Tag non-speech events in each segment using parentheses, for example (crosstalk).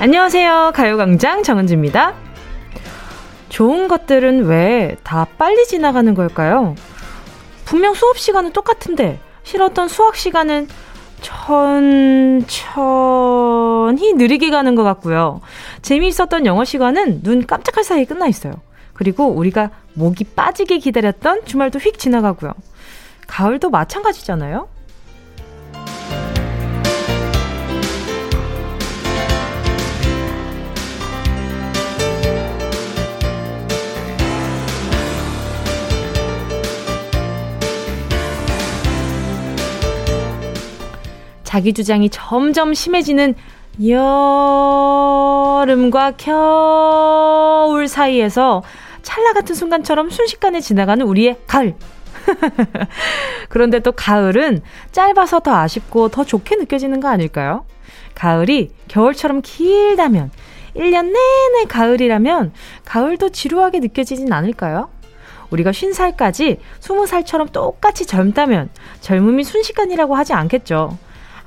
안녕하세요. 가요광장 정은지입니다. 좋은 것들은 왜 다 빨리 지나가는 걸까요? 분명 수업 시간은 똑같은데 싫었던 수학 시간은 천천히 느리게 가는 것 같고요. 재미있었던 영어 시간은 눈 깜짝할 사이에 끝나 있어요. 그리고 우리가 목이 빠지게 기다렸던 주말도 휙 지나가고요. 가을도 마찬가지잖아요? 자기 주장이 점점 심해지는 여름과 겨울 사이에서 찰나 같은 순간처럼 순식간에 지나가는 우리의 가을. (laughs) 그런데 또 가을은 짧아서 더 아쉽고 더 좋게 느껴지는 거 아닐까요? 가을이 겨울처럼 길다면, 1년 내내 가을이라면, 가을도 지루하게 느껴지진 않을까요? 우리가 50살까지 20살처럼 똑같이 젊다면, 젊음이 순식간이라고 하지 않겠죠.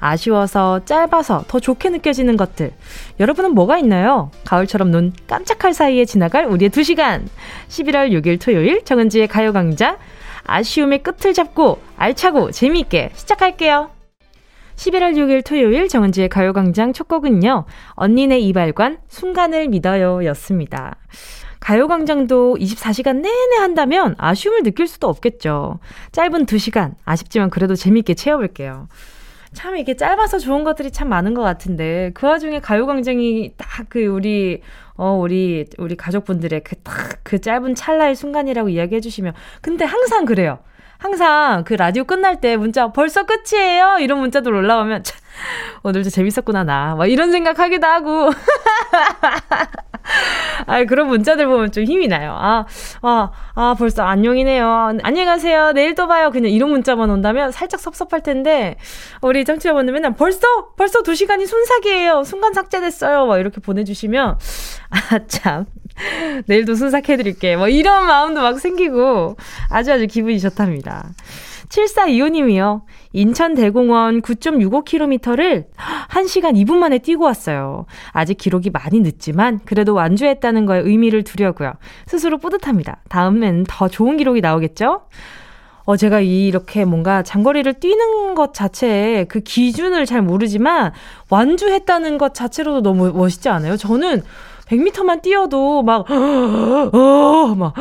아쉬워서 짧아서 더 좋게 느껴지는 것들. 여러분은 뭐가 있나요? 가을처럼 눈 깜짝할 사이에 지나갈 우리의 2시간. 11월 6일 토요일 정은지의 가요강좌. 아쉬움의 끝을 잡고 알차고 재미있게 시작할게요. 11월 6일 토요일 정은지의 가요광장 첫 곡은요. 언니네 이발관 순간을 믿어요 였습니다. 가요광장도 24시간 내내 한다면 아쉬움을 느낄 수도 없겠죠. 짧은 2시간, 아쉽지만 그래도 재미있게 채워볼게요. 참 이게 짧아서 좋은 것들이 참 많은 것 같은데 그 와중에 가요광장이 딱 그 우리 어 우리 우리 가족분들의 그 딱그 그 짧은 찰나의 순간이라고 이야기해 주시면 근데 항상 그래요. 항상 그 라디오 끝날 때 문자 벌써 끝이에요 이런 문자들 올라오면 참, 오늘도 재밌었구나 나 막 이런 생각 하기도 하고 (laughs) 아, 그런 문자들 보면 좀 힘이 나요. 아, 아, 아, 벌써 안녕이네요. 안녕히 가세요. 내일 또 봐요. 그냥 이런 문자만 온다면 살짝 섭섭할 텐데, 우리 정치자분들 맨날 벌써, 벌써 두 시간이 순삭이에요. 순간 삭제됐어요. 막 이렇게 보내주시면, 아, 참. 내일도 순삭해드릴게. 뭐 이런 마음도 막 생기고, 아주 아주 기분이 좋답니다. 7425님이요. 인천 대공원 9.65km를 1시간 2분 만에 뛰고 왔어요. 아직 기록이 많이 늦지만 그래도 완주했다는 거에 의미를 두려고요. 스스로 뿌듯합니다. 다음엔 더 좋은 기록이 나오겠죠? 어, 제가 이렇게 뭔가 장거리를 뛰는 것 자체에 그 기준을 잘 모르지만 완주했다는 것 자체로도 너무 멋있지 않아요? 저는 100m만 뛰어도 막, 어, 막,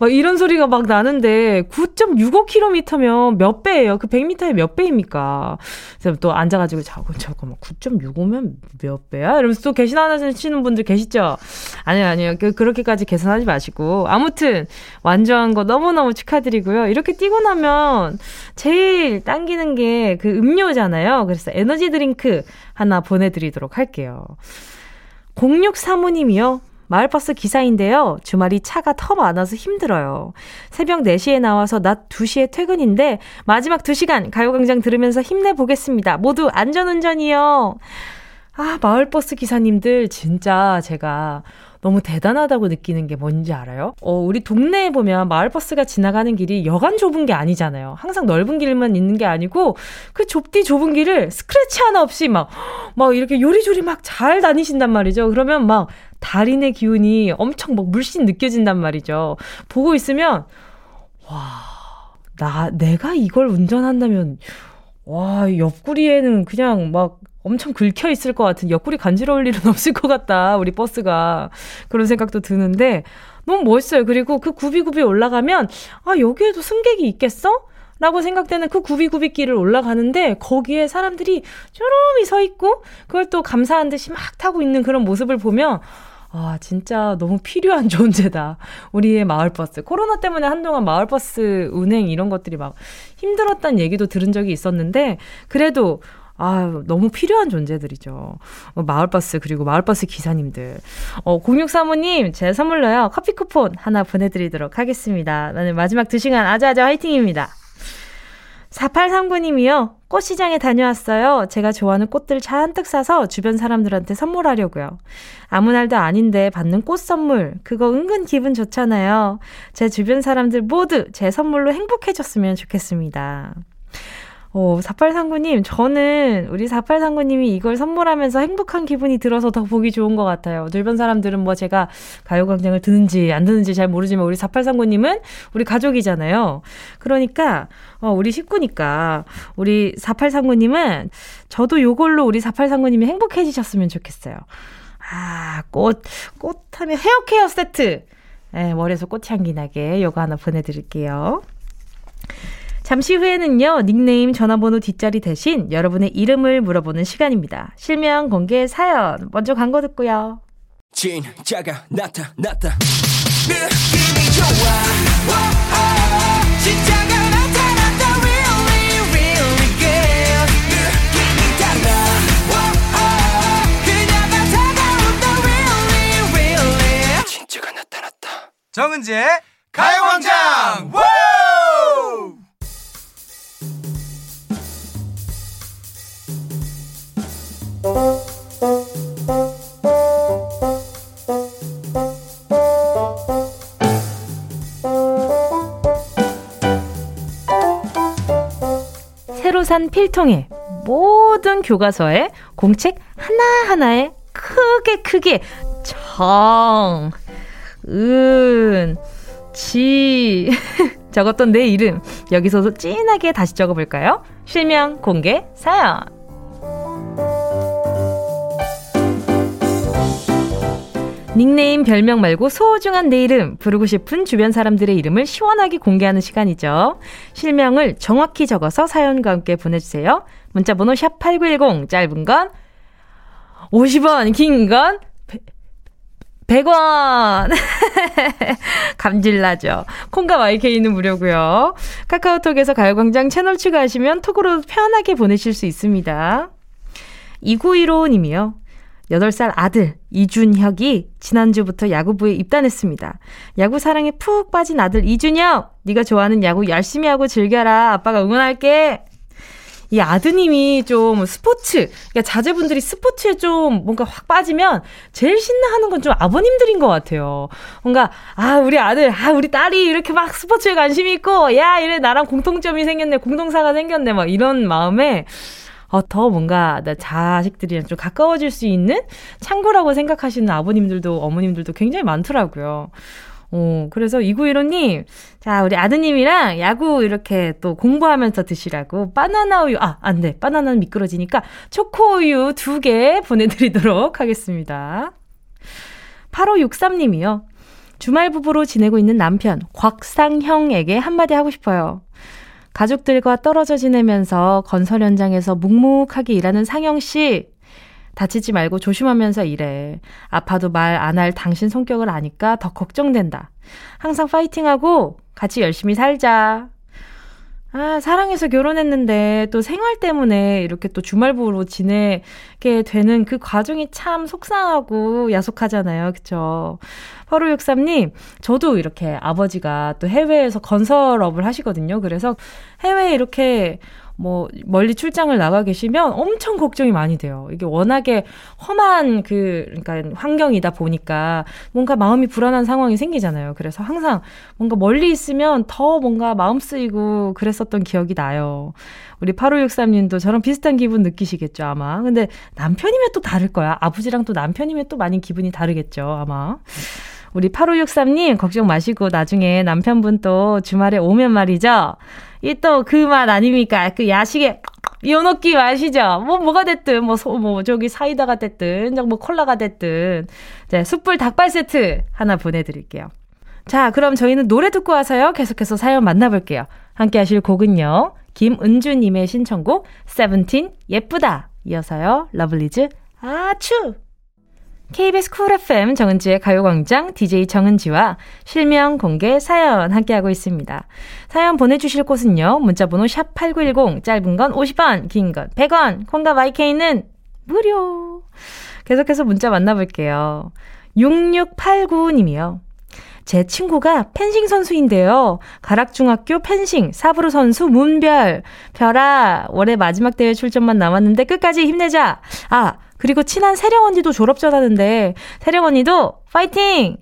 막 이런 소리가 막 나는데 9.65km면 몇 배예요? 그 100m의 몇 배입니까? 그래서 또 앉아가지고 자고 잠깐만 9.65면 몇 배야? 이러면서 또 계산 하시는 분들 계시죠? 아니요, 아니요. 그, 그렇게까지 계산하지 마시고. 아무튼 완주한 거 너무너무 축하드리고요. 이렇게 뛰고 나면 제일 당기는 게 그 음료잖아요. 그래서 에너지 드링크 하나 보내드리도록 할게요. 0635님이요. 마을버스 기사인데요. 주말이 차가 더 많아서 힘들어요. 새벽 4시에 나와서 낮 2시에 퇴근인데 마지막 2시간 가요광장 들으면서 힘내보겠습니다. 모두 안전운전이요. 아, 마을버스 기사님들 진짜 제가 너무 대단하다고 느끼는 게 뭔지 알아요? 어, 우리 동네에 보면 마을버스가 지나가는 길이 여간 좁은 게 아니잖아요. 항상 넓은 길만 있는 게 아니고 그 좁디 좁은 길을 스크래치 하나 없이 막, 막 이렇게 요리조리 막 잘 다니신단 말이죠. 그러면 막 달인의 기운이 엄청 막 물씬 느껴진단 말이죠. 보고 있으면, 와, 나, 내가 이걸 운전한다면, 와, 옆구리에는 그냥 막 엄청 긁혀 있을 것 같은 옆구리 간지러울 일은 (laughs) 없을 것 같다. 우리 버스가. 그런 생각도 드는데 너무 멋있어요. 그리고 그 구비구비 올라가면 아, 여기에도 승객이 있겠어? 라고 생각되는 그 구비구비 길을 올라가는데 거기에 사람들이 쪼름이 서 있고 그걸 또 감사한 듯이 막 타고 있는 그런 모습을 보면 아, 진짜 너무 필요한 (laughs) 존재다. 우리의 마을버스. 코로나 때문에 한동안 마을버스 운행 이런 것들이 막 힘들었다는 얘기도 들은 적이 있었는데, 그래도 아, 너무 필요한 존재들이죠. 어, 마을버스, 그리고 마을버스 기사님들. 어, 0635님, 제 선물로요, 커피 쿠폰 하나 보내드리도록 하겠습니다. 나는 마지막 2시간 아자아자 화이팅입니다. 4839님이요. 꽃시장에 다녀왔어요. 제가 좋아하는 꽃들 잔뜩 사서 주변 사람들한테 선물하려고요. 아무 날도 아닌데 받는 꽃 선물. 그거 은근 기분 좋잖아요. 제 주변 사람들 모두 제 선물로 행복해졌으면 좋겠습니다. 어, 4839님, 저는 우리 4839님이 이걸 선물하면서 행복한 기분이 들어서 더 보기 좋은 것 같아요. 주변 사람들은 뭐 제가 가요광장을 듣는지 안 듣는지 잘 모르지만 우리 4839님은 우리 가족이잖아요. 그러니까, 어, 우리 식구니까 우리 4839님은 저도 요걸로 우리 4839님이 행복해지셨으면 좋겠어요. 아, 꽃, 꽃 하면 헤어케어 세트. 네, 머리에서 꽃향기 나게 요거 하나 보내드릴게요. 잠시 후에는요, 닉네임 전화번호 뒷자리 대신 여러분의 이름을 물어보는 시간입니다. 실명 공개 사연. 먼저 광고 듣고요. 진짜가 나타났다. 느낌이 좋아. 오, 오, 진짜가 나타났다. Really, really good. 느낌이 달라. 오, 오, 그녀가 다가온다. Really, really. 진짜가 나타났다. 정은지의 가요광장! 새로 산 필통에 모든 교과서에 공책 하나하나에 크게 크게 정, 은, 지 (laughs) 적었던 내 이름 여기서도 진하게 다시 적어볼까요? 실명 공개 사연 닉네임, 별명 말고 소중한 내 이름, 부르고 싶은 주변 사람들의 이름을 시원하게 공개하는 시간이죠. 실명을 정확히 적어서 사연과 함께 보내주세요. 문자번호 샵8910, 짧은 건 50원, 긴 건 100원! (laughs) 감질나죠? 콩과 YK는 무료고요 카카오톡에서 가요광장 채널 추가하시면 톡으로 편하게 보내실 수 있습니다. 2915님이요. 8살 아들 이준혁이 지난주부터 야구부에 입단했습니다. 야구 사랑에 푹 빠진 아들 이준혁, 네가 좋아하는 야구 열심히 하고 즐겨라. 아빠가 응원할게. 이 아드님이 좀 스포츠, 그러니까 자제분들이 스포츠에 좀 뭔가 확 빠지면 제일 신나하는 건 좀 아버님들인 것 같아요. 뭔가, 아, 우리 아들, 아, 우리 딸이 이렇게 막 스포츠에 관심이 있고, 야, 이래 나랑 공통점이 생겼네, 공동사가 생겼네, 막 이런 마음에 어, 더 뭔가 자식들이랑 좀 가까워질 수 있는 창구라고 생각하시는 아버님들도 어머님들도 굉장히 많더라고요. 어, 그래서 2915님, 자, 우리 아드님이랑 야구 이렇게 또 공부하면서 드시라고 바나나 우유, 아, 안 돼. 바나나는 미끄러지니까 초코 우유 두 개 보내드리도록 하겠습니다. 8563님이요. 주말 부부로 지내고 있는 남편, 곽상형에게 한마디 하고 싶어요. 가족들과 떨어져 지내면서 건설 현장에서 묵묵하게 일하는 상영 씨. 다치지 말고 조심하면서 일해. 아파도 말 안 할 당신 성격을 아니까 더 걱정된다. 항상 파이팅하고 같이 열심히 살자. 아, 사랑해서 결혼했는데 또 생활 때문에 이렇게 또 주말부로 지내게 되는 그 과정이 참 속상하고 야속하잖아요. 그쵸? 8563님, 저도 이렇게 아버지가 또 해외에서 건설업을 하시거든요. 그래서 해외에 이렇게 뭐 멀리 출장을 나가 계시면 엄청 걱정이 많이 돼요. 이게 워낙에 험한 그 그러니까 환경이다 보니까 뭔가 마음이 불안한 상황이 생기잖아요. 그래서 항상 뭔가 멀리 있으면 더 뭔가 마음 쓰이고 그랬었던 기억이 나요. 우리 8563님도 저랑 비슷한 기분 느끼시겠죠, 아마. 근데 남편이면 또 다를 거야. 아버지랑 또 남편이면 또 많이 기분이 다르겠죠, 아마. 우리 8563님 걱정 마시고 나중에 남편분 또 주말에 오면 말이죠. 이 또 그 맛 아닙니까? 그 야식에 요노끼 마시죠. 뭐 뭐가 됐든 뭐, 소, 뭐 저기 사이다가 됐든 뭐 콜라가 됐든 자, 숯불 닭발 세트 하나 보내 드릴게요. 자, 그럼 저희는 노래 듣고 와서요. 계속해서 사연 만나볼게요. 함께 하실 곡은요. 김은주님의 신청곡 세븐틴 예쁘다 이어서요. 러블리즈 아추 KBS Cool FM 정은지의 가요광장 DJ 정은지와 실명 공개 사연 함께하고 있습니다. 사연 보내주실 곳은요. 문자번호 샵 8910 짧은 건 50원 긴 건 100원 콩과 마이케이는 무료 계속해서 문자 만나볼게요. 6689님이요. 제 친구가 펜싱 선수인데요. 가락중학교 펜싱 사브르 선수 문별. 별아, 올해 마지막 대회 출전만 남았는데 끝까지 힘내자. 아, 그리고 친한 세령 언니도 졸업 전하는데 세령 언니도 파이팅!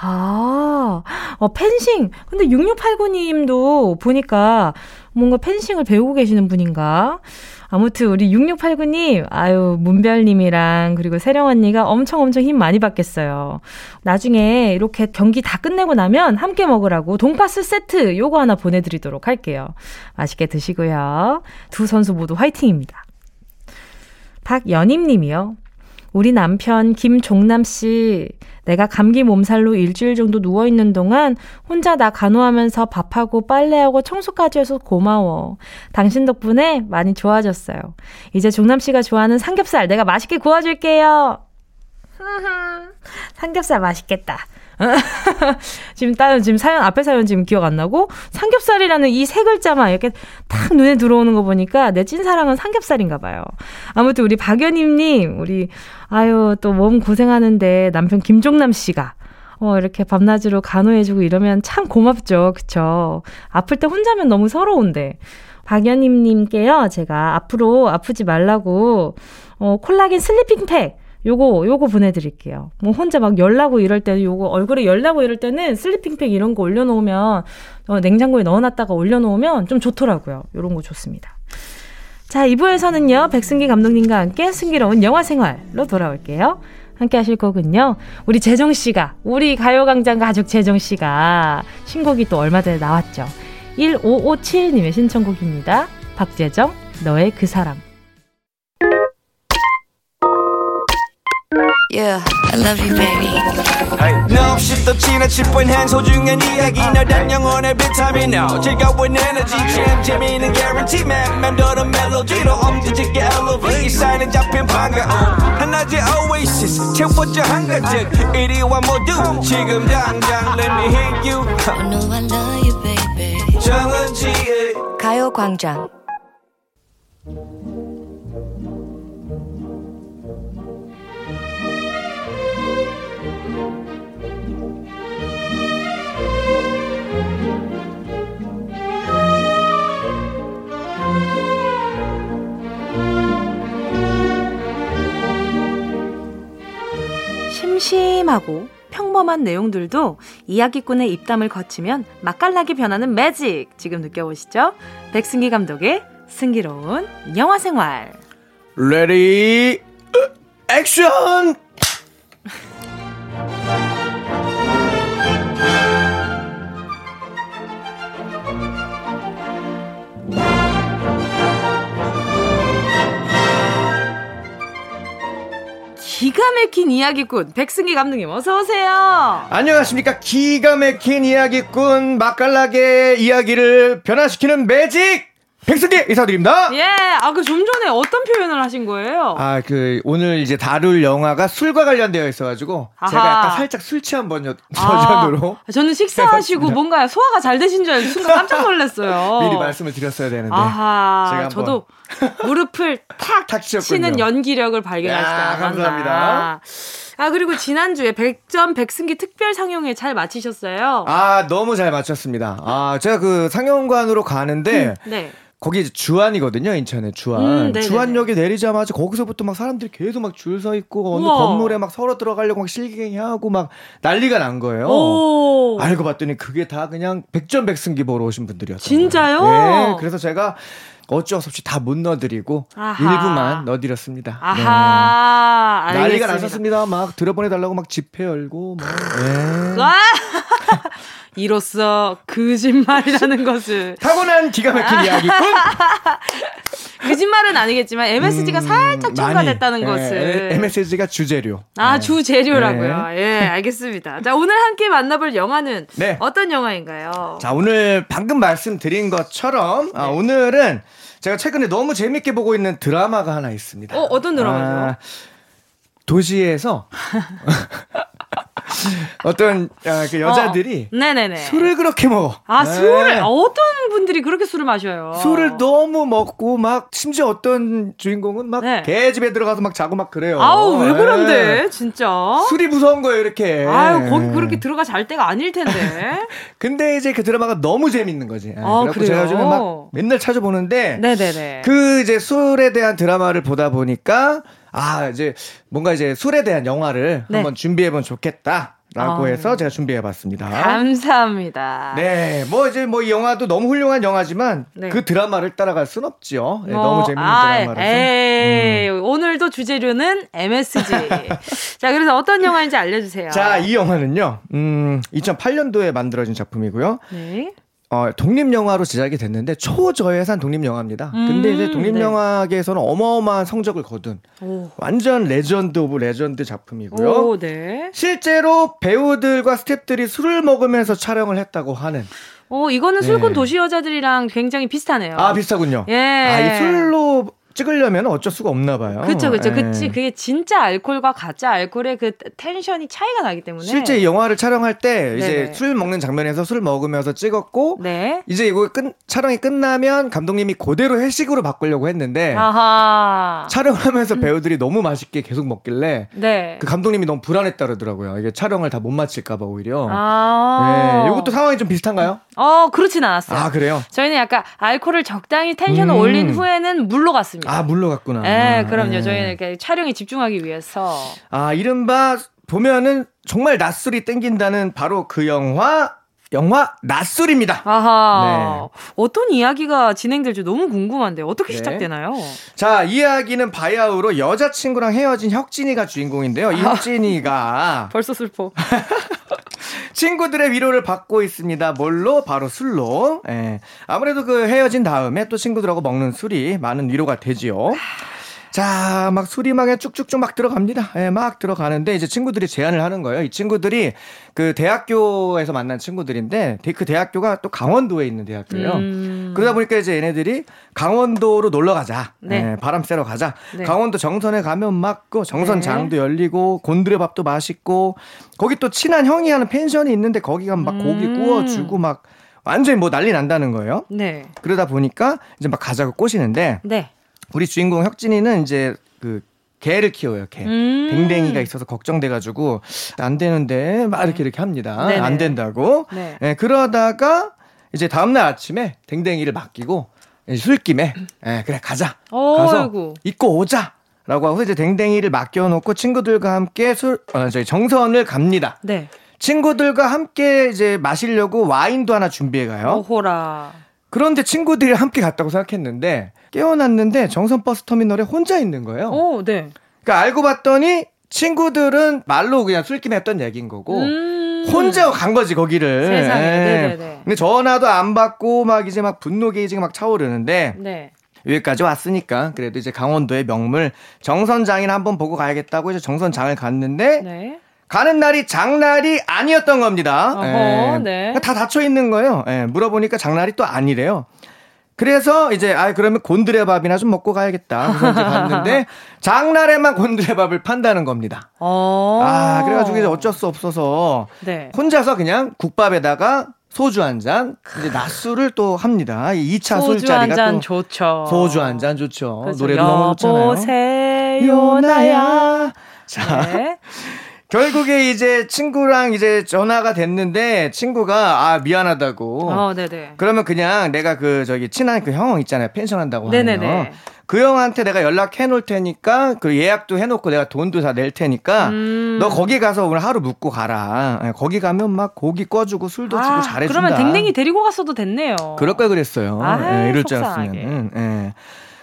아, 어, 펜싱. 근데 6689님도 보니까 뭔가 펜싱을 배우고 계시는 분인가? 아무튼 우리 6689님, 아유, 문별님이랑 그리고 세령 언니가 엄청 엄청 힘 많이 받겠어요. 나중에 이렇게 경기 다 끝내고 나면 함께 먹으라고 돈가스 세트 요거 하나 보내드리도록 할게요. 맛있게 드시고요. 두 선수 모두 화이팅입니다. 박연임 님이요. 우리 남편 김종남 씨, 내가 감기 몸살로 일주일 정도 누워있는 동안 혼자 나 간호하면서 밥하고 빨래하고 청소까지 해서 고마워. 당신 덕분에 많이 좋아졌어요. 이제 종남 씨가 좋아하는 삼겹살 내가 맛있게 구워줄게요. (laughs) 삼겹살 맛있겠다. (laughs) 지금 따 지금 사연 앞에 사연 지금 기억 안 나고 삼겹살이라는 이 세 글자만 이렇게 탁 눈에 들어오는 거 보니까 내 찐사랑은 삼겹살인가 봐요. 아무튼 우리 박연임님 우리 아유 또 몸 고생하는데 남편 김종남 씨가 어, 이렇게 밤낮으로 간호해주고 이러면 참 고맙죠. 그쵸? 아플 때 혼자면 너무 서러운데. 박연임님께요, 제가 앞으로 아프지 말라고, 어, 콜라겐 sleeping 팩, 요거 요거 보내드릴게요. 뭐 혼자 막 열나고 이럴 때는 요거 얼굴에 열나고 이럴 때는 sleeping팩 이런 거 올려놓으면 어, 냉장고에 넣어놨다가 올려놓으면 좀 좋더라고요. 요런 거 좋습니다. 자 2부에서는요 백승기 감독님과 함께 승기로운 영화 생활로 돌아올게요. 함께 하실 곡은요. 우리 재정 씨가 우리 가요광장 가족 재정 씨가 신곡이 또 얼마 전에 나왔죠. 1557님의 신청곡입니다. 박재정 너의 그 사람. Yeah, I love you, baby. No, 없이 또 지나칠 뻔한 소중한 이야기. 너란 영혼의 비타민 O 즐거운 에너지. 참 재미있는 guarantee man. 맘대로 멜로디로 엄지짓게 elevate 사인은 잡힌 반가움 하나의 oasis 채워져 한가득. 이리와 모두 지금 당장 let me hit you. I know I love you, baby. 정은지의 가요광장 심심하고 평범한 내용들도 이야기꾼의 입담을 거치면 맛깔나게 변하는 매직 지금 느껴보시죠? 백승기 감독의 승기로운 영화 생활. ready action 기가 막힌 이야기꾼 백승기 감독님 어서 오세요. 안녕하십니까 기가 막힌 이야기꾼 맛깔나게 이야기를 변화시키는 매직 백승기 이사드립니다. 예, 아 그 좀 전에 어떤 표현을 하신 거예요? 아 그 오늘 이제 다룰 영화가 술과 관련되어 있어가지고 아하. 제가 약간 살짝 술 취한 번역 버전 으로. 아, 저는 식사하시고 뭔가 소화가 잘 되신 줄 알고 순간 (laughs) 깜짝 놀랐어요. 미리 말씀을 드렸어야 되는데. 아하, 제가 저도 무릎을 (laughs) 탁, 탁 치는 연기력을 발견하시다. 감사합니다. 아 그리고 지난주에 100점 백승기 특별 상영회 잘 마치셨어요? 아 너무 잘 마쳤습니다. 아 제가 그 상영관으로 가는데 음, 네. 거기 주안이거든요, 인천에 주안. 음, 주안역에 내리자마자 거기서부터 막 사람들이 계속 막 줄 서 있고 어느 건물에 막 서로 들어가려고 막 실갱이하고 막 난리가 난 거예요. 오. 알고 봤더니 그게 다 그냥 백전백승기 보러 오신 분들이었어요. 진짜요? 네, 그래서 제가 어쩔 수 없이 다 못 넣어드리고 아하. 일부만 넣어드렸습니다. 아하, 네. 난리가 났었습니다. 막 들어보내달라고 막 집회 열고 뭐. 네. 이로써 거짓말이라는 (laughs) 것을 타고난 기가 막힌 이야기꾼. (laughs) 거짓말은 아니겠지만 MSG가 음, 살짝 첨가됐다는 네, 것을. MSG가 주재료. 아 네. 주재료라고요. 네. 예, 알겠습니다. 자 오늘 함께 만나볼 영화는 네. 어떤 영화인가요? 자 오늘 방금 말씀드린 것처럼 아, 네. 오늘은 제가 최근에 너무 재밌게 보고 있는 드라마가 하나 있습니다. 어 어떤 드라마죠? 아, 도시에서 (laughs) (laughs) 어떤 아, 그 여자들이 어. 네네네. 술을 그렇게 먹어. 아 네. 술을 어떤 분들이 그렇게 술을 마셔요? 술을 너무 먹고 막 심지어 어떤 주인공은 막 네. 개집에 들어가서 막 자고 막 그래요. 아우 왜 네. 그런데 진짜? 술이 무서운 거예요 이렇게. 아유 거기 그렇게 들어가 잘 때가 아닐 텐데. (laughs) 근데 이제 그 드라마가 너무 재밌는 거지. 아, 그래서 제가 요즘에 막 맨날 찾아보는데. 네네네. 그 이제 술에 대한 드라마를 보다 보니까. 아, 이제 뭔가 이제 술에 대한 영화를 네. 한번 준비해보면 좋겠다. 라고 아, 해서 제가 준비해봤습니다. 감사합니다. 네, 뭐 이제 뭐 이 영화도 너무 훌륭한 영화지만 네. 그 드라마를 따라갈 순 없죠. 네, 어, 너무 재밌는 아, 드라마라서. 음. 오늘도 주재료는 MSG. (laughs) 자, 그래서 어떤 영화인지 알려주세요. 자, 이 영화는요, 음, 2008년도에 만들어진 작품이고요. 네. 어, 독립 영화로 제작이 됐는데 초저예산 독립 영화입니다. 음, 근데 이제 독립 영화계에서는 네. 어마어마한 성적을 거둔 오. 완전 legend of legend 작품이고요. 오, 네. 실제로 배우들과 스탭들이 술을 먹으면서 촬영을 했다고 하는 어, 이거는 술꾼 네. 도시 여자들이랑 굉장히 비슷하네요. 아, 비슷하군요. 예. 아, 이 술로 찍으려면 어쩔 수가 없나 봐요. 그렇죠, 그렇죠. 예. 그치. 그게 진짜 알코올과 가짜 알코올의 그 텐션이 차이가 나기 때문에. 실제 영화를 촬영할 때 이제 네네. 술 먹는 장면에서 술 먹으면서 찍었고, 네. 이제 이거 끝 촬영이 끝나면 감독님이 그대로 회식으로 바꾸려고 했는데, 아하. 촬영을 하면서 배우들이 너무 맛있게 계속 먹길래, 네. 그 감독님이 너무 불안했다 그러더라고요. 이게 촬영을 다 못 마칠까봐 오히려. 아. 네. 이것도 상황이 좀 비슷한가요? 어, 그렇진 않았어요. 아, 그래요? 저희는 약간 알코올을 적당히 텐션을 음. 올린 후에는 물로 갔습니다. 있습니다. 아, 물로 갔구나. 네, 그럼요. 네. 저희는 이렇게 촬영에 집중하기 위해서. 아, 이른바 보면은 정말 낯술이 땡긴다는 바로 그 영화 영화 낯술입니다. 아하. 네. 어떤 이야기가 진행될지 너무 궁금한데 어떻게 네. 시작되나요? 자, 이야기는 바야흐로 여자친구랑 헤어진 혁진이가 주인공인데요. 이 아. 혁진이가 (laughs) 벌써 슬퍼. (laughs) 친구들의 위로를 받고 있습니다. 뭘로? 바로 술로. 예. 아무래도 그 헤어진 다음에 또 친구들하고 먹는 술이 많은 위로가 되지요. 자, 막 술이 막에 쭉쭉쭉 막 들어갑니다. 예, 막 들어가는데 이제 친구들이 제안을 하는 거예요. 이 친구들이 그 대학교에서 만난 친구들인데 그 대학교가 또 강원도에 있는 대학교예요. 음. 그러다 보니까 이제 얘네들이 강원도로 놀러 가자. 네. 예, 바람 쐬러 가자. 네. 강원도 정선에 가면 막그 정선장도 네. 열리고 곤드레 밥도 맛있고 거기 또 친한 형이 하는 펜션이 있는데 거기 가면 막 음. 고기 구워 주고 막 완전히 뭐 난리 난다는 거예요. 네. 그러다 보니까 이제 막 가자고 꼬시는데 네. 우리 주인공 혁진이는 이제 그 개를 키워요, 개. 음. 댕댕이가 있어서 걱정돼가지고, 안 되는데, 막 이렇게 이렇게 합니다. 네네. 안 된다고. 네. 네. 그러다가, 이제 다음날 아침에 댕댕이를 맡기고, 술김에, 예, 그래, 가자. 오, 가서 아이고. 입고 오자. 라고 하고 이제 댕댕이를 맡겨놓고 친구들과 함께 술, 어, 저희 정선을 갑니다. 네. 친구들과 함께 이제 마시려고 와인도 하나 준비해 가요. 오호라. 그런데 친구들이 함께 갔다고 생각했는데, 깨어났는데 정선 버스 터미널에 혼자 있는 거예요. 오, 네. 그러니까 알고 봤더니 친구들은 말로 그냥 술김 했던 얘기인 거고 음~ 혼자 간 거지 거기를. 세상에. 네. 네네네. 근데 전화도 안 받고 막 이제 막 분노 게이지가 막 차오르는데 네. 여기까지 왔으니까 그래도 이제 강원도의 명물 정선장인 한번 보고 가야겠다고 이제 정선장을 갔는데 네. 가는 날이 장날이 아니었던 겁니다. 어허, 예. 네. 다 닫혀 있는 거예요. 예. 물어보니까 장날이 또 아니래요. 그래서 이제 아 그러면 곤드레 밥이나 좀 먹고 가야겠다. 그래서 이제 갔는데 (laughs) 장날에만 곤드레 밥을 판다는 겁니다. 어. 아 그래가지고 이제 어쩔 수 없어서 네. 혼자서 그냥 국밥에다가 소주 한 잔, 이제 낮술을 또 합니다. 2차 술자리가 또 좋죠. 소주 한 잔 좋죠. 그렇죠. 노래도 너무 좋잖아요. 여보세요 나야. 자. 네. 결국에 이제 친구랑 이제 전화가 됐는데 친구가 아 미안하다고. 어, 네네. 그러면 그냥 내가 그 저기 친한 그 형 있잖아요 펜션 한다고 하는 그 형한테 내가 연락해 놓을 테니까 그 예약도 해놓고 내가 돈도 다 낼 테니까 음. 너 거기 가서 오늘 하루 묵고 가라. 예, 거기 가면 막 고기 꺼주고 술도 아, 주고 잘해준다. 그러면 댕댕이 데리고 갔어도 됐네요. 그럴 걸 그랬어요. 아, 예, 이럴 줄 알았으면. 예.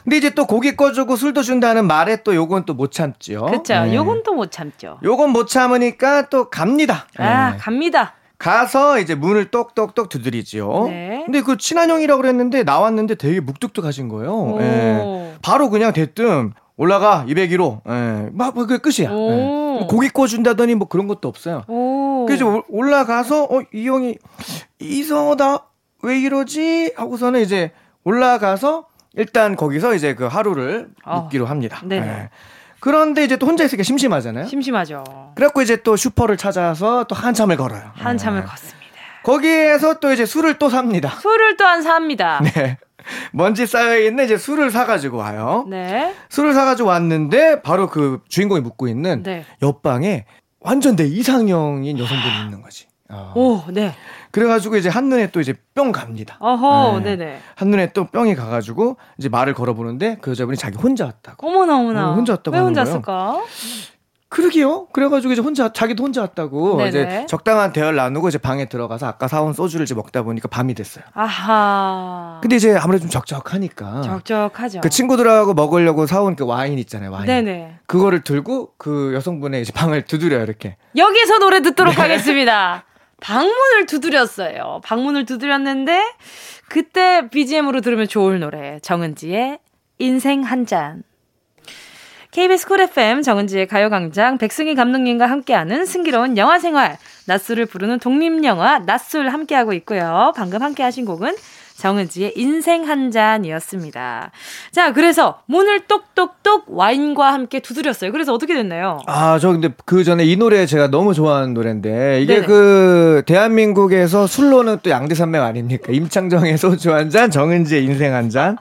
근데 이제 또 고기 꺼주고 술도 준다는 말에 또 요건 또 못 참죠. 그렇죠. 네. 요건 또 못 참죠. 요건 못 참으니까 또 갑니다. 아, 네. 갑니다. 가서 이제 문을 똑똑똑 두드리죠. 네. 근데 그 친한 형이라고 그랬는데 나왔는데 되게 묵뚝뚝하신 거예요. 예. 바로 그냥 대뜸 올라가 201호. 예. 막 그게 끝이야. 예. 고기 꺼준다더니 뭐 그런 것도 없어요. 그래서 올라가서 어 이 형이 이상하다 왜 이러지 하고서는 이제 올라가서 일단 거기서 이제 그 하루를 어. 묵기로 합니다. 네. 네. 그런데 이제 또 혼자 있으니까 심심하잖아요. 심심하죠. 그래갖고 이제 또 슈퍼를 찾아서 또 한참을 걸어요. 한참을 네. 걷습니다. 거기에서 또 이제 술을 또 삽니다. 술을 또한 삽니다. (laughs) 네. 먼지 쌓여있는 이제 술을 사가지고 와요. 네. 술을 사가지고 왔는데 바로 그 주인공이 묵고 있는 네. 옆방에 완전 내 이상형인 여성분이 있는 거지. 어. 오, 네. 그래가지고 이제 한눈에 또 이제 뿅 갑니다. 어허, 네. 네 한눈에 또 뿅이 가가지고 이제 말을 걸어보는데 그 여자분이 자기 혼자 왔다고. 어머나, 어머나. 어, 혼자 왔다고. 왜 혼자 왔을까? 그러게요. 그래가지고 이제 혼자 자기도 혼자 왔다고 네네. 이제 적당한 대화를 나누고 이제 방에 들어가서 아까 사온 소주를 이제 먹다 보니까 밤이 됐어요. 아하. 근데 이제 아무래도 좀 적적하니까. 적적하죠. 그 친구들하고 먹으려고 사온 그 와인 있잖아요. 와인. 네네. 그거를 들고 그 여성분의 이제 방을 두드려요 이렇게. 여기서 노래 듣도록 네. 하겠습니다. (laughs) 방문을 두드렸어요. 방문을 두드렸는데 그때 BGM으로 들으면 좋을 노래 정은지의 인생 한 잔. KBS 쿨 FM 정은지의 가요광장 백승희 감독님과 함께하는 승기로운 영화생활 낯술을 부르는 독립영화 낯술 함께하고 있고요. 방금 함께하신 곡은 정은지의 인생 한 잔이었습니다. 자, 그래서 문을 똑똑똑 와인과 함께 두드렸어요. 그래서 어떻게 됐나요? 아, 저 근데 그 전에 이 노래 제가 너무 좋아하는 노래인데 이게 네네. 그 대한민국에서 술로는 또 양대산맥 아닙니까? 임창정의 소주 한 잔, 정은지의 인생 한 잔.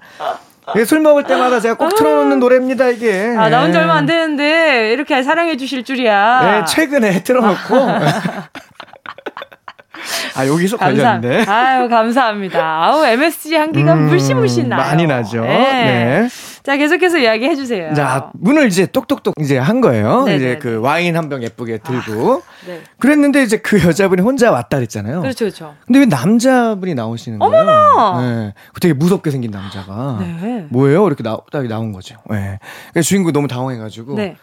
술 먹을 때마다 제가 꼭 틀어놓는 노래입니다, 이게. 아, 나온 지 얼마 안 되는데, 이렇게 사랑해 주실 줄이야. 네, 최근에 틀어놓고. (laughs) 아, 여기서 감사, 걸렸네. 아유, 감사합니다. 아우, MSG 향기가 음, 물씬물씬 나요. 많이 나죠. 네. 네. 자, 계속해서 이야기해 주세요. 자, 문을 이제 똑똑똑 이제 한 거예요. 네네네. 이제 그 와인 한 병 예쁘게 들고. 아, 네. 그랬는데 이제 그 여자분이 혼자 왔다 그랬잖아요. 그렇죠, 그렇죠. 근데 왜 남자분이 나오시는 거예요? 어머나! 네. 되게 무섭게 생긴 남자가. 네. 뭐예요? 이렇게 나, 딱 나온 거죠. 네. 그러니까 주인공 너무 당황해가지고. 네.